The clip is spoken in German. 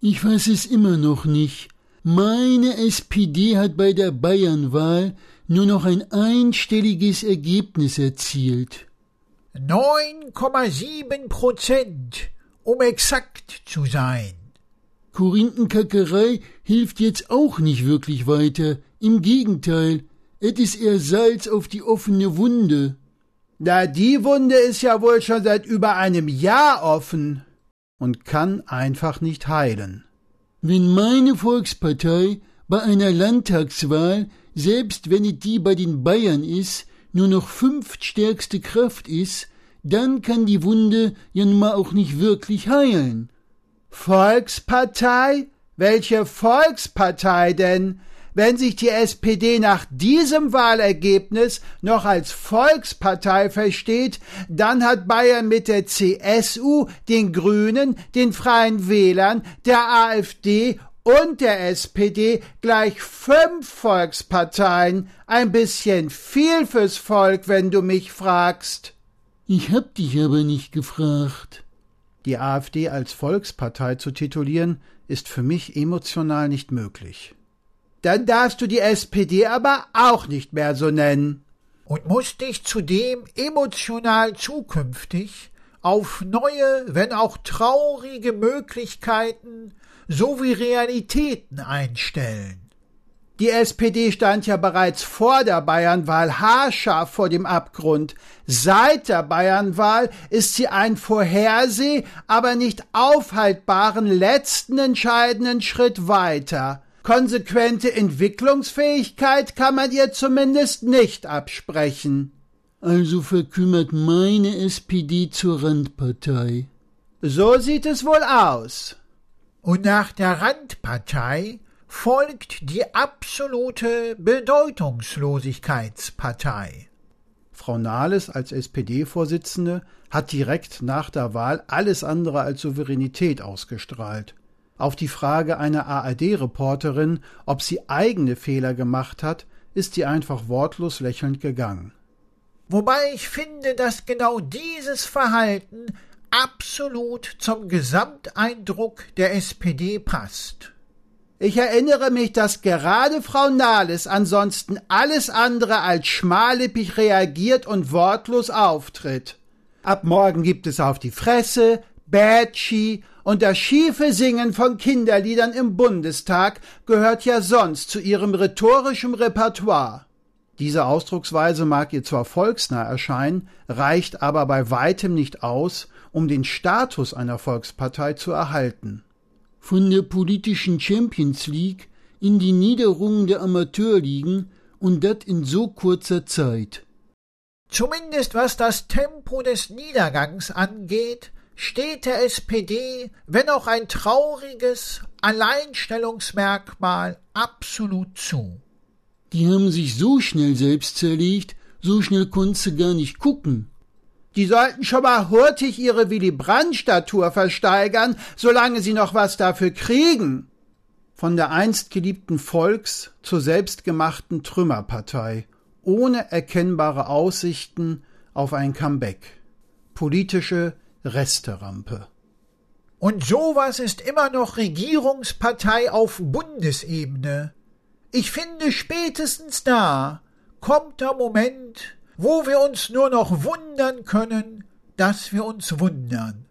Ich weiß es immer noch nicht. Meine SPD hat bei der Bayernwahl nur noch ein einstelliges Ergebnis erzielt. 9,7 Prozent, um exakt zu sein. Korinthenkackerei hilft jetzt auch nicht wirklich weiter. Im Gegenteil, es ist eher Salz auf die offene Wunde. Na, die Wunde ist ja wohl schon seit über einem Jahr offen und kann einfach nicht heilen. Wenn meine Volkspartei bei einer Landtagswahl, selbst wenn es die bei den Bayern ist, nur noch fünftstärkste Kraft ist, dann kann die Wunde ja nun mal auch nicht wirklich heilen. Volkspartei? Welche Volkspartei denn? Wenn sich die SPD nach diesem Wahlergebnis noch als Volkspartei versteht, dann hat Bayern mit der CSU, den Grünen, den Freien Wählern, der AfD und der SPD gleich fünf Volksparteien. Ein bisschen viel fürs Volk, wenn du mich fragst. Ich hab dich aber nicht gefragt. Die AfD als Volkspartei zu titulieren, ist für mich emotional nicht möglich. Dann darfst du die SPD aber auch nicht mehr so nennen. Und musst dich zudem emotional zukünftig auf neue, wenn auch traurige Möglichkeiten sowie Realitäten einstellen. Die SPD stand ja bereits vor der Bayernwahl haarscharf vor dem Abgrund. Seit der Bayernwahl ist sie einen vorherseh, aber nicht aufhaltbaren letzten entscheidenden Schritt weiter. Konsequente Entwicklungsfähigkeit kann man ihr zumindest nicht absprechen. Also verkümmert meine SPD zur Randpartei. So sieht es wohl aus. Und nach der Randpartei folgt die absolute Bedeutungslosigkeitspartei. Frau Nahles als SPD-Vorsitzende hat direkt nach der Wahl alles andere als Souveränität ausgestrahlt. Auf die Frage einer ARD-Reporterin, ob sie eigene Fehler gemacht hat, ist sie einfach wortlos lächelnd gegangen. Wobei ich finde, dass genau dieses Verhalten absolut zum Gesamteindruck der SPD passt. Ich erinnere mich, dass gerade Frau Nahles ansonsten alles andere als schmallippig reagiert und wortlos auftritt. Ab morgen gibt es auf die Fresse, Bätschi und das schiefe Singen von Kinderliedern im Bundestag gehört ja sonst zu ihrem rhetorischen Repertoire. Diese Ausdrucksweise mag ihr zwar volksnah erscheinen, reicht aber bei weitem nicht aus, um den Status einer Volkspartei zu erhalten von der politischen Champions League in die Niederungen der Amateurligen und das in so kurzer Zeit. Zumindest was das Tempo des Niedergangs angeht, steht der SPD, wenn auch ein trauriges Alleinstellungsmerkmal, absolut zu. Die haben sich so schnell selbst zerlegt, so schnell konntest du gar nicht gucken. Die sollten schon mal hurtig ihre Willy Brandt-Statur versteigern, solange sie noch was dafür kriegen. Von der einst geliebten Volks zur selbstgemachten Trümmerpartei, ohne erkennbare Aussichten auf ein Comeback. Politische Resterampe. Und sowas ist immer noch Regierungspartei auf Bundesebene. Ich finde spätestens da kommt der Moment, wo wir uns nur noch wundern können, dass wir uns wundern.